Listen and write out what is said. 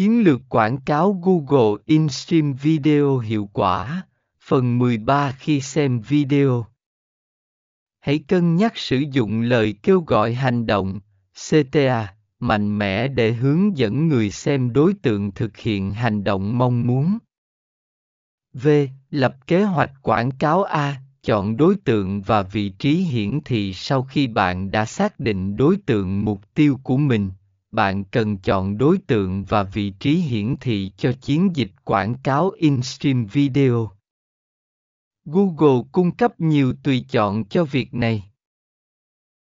Chiến lược quảng cáo Google InStream Video hiệu quả, phần 13 khi xem video. Hãy cân nhắc sử dụng lời kêu gọi hành động, CTA, mạnh mẽ để hướng dẫn người xem đối tượng thực hiện hành động mong muốn. V. Lập kế hoạch quảng cáo A, chọn đối tượng và vị trí hiển thị sau khi bạn đã xác định đối tượng mục tiêu của mình bạn cần chọn đối tượng và vị trí hiển thị cho chiến dịch quảng cáo in-stream video. Google cung cấp nhiều tùy chọn cho việc này.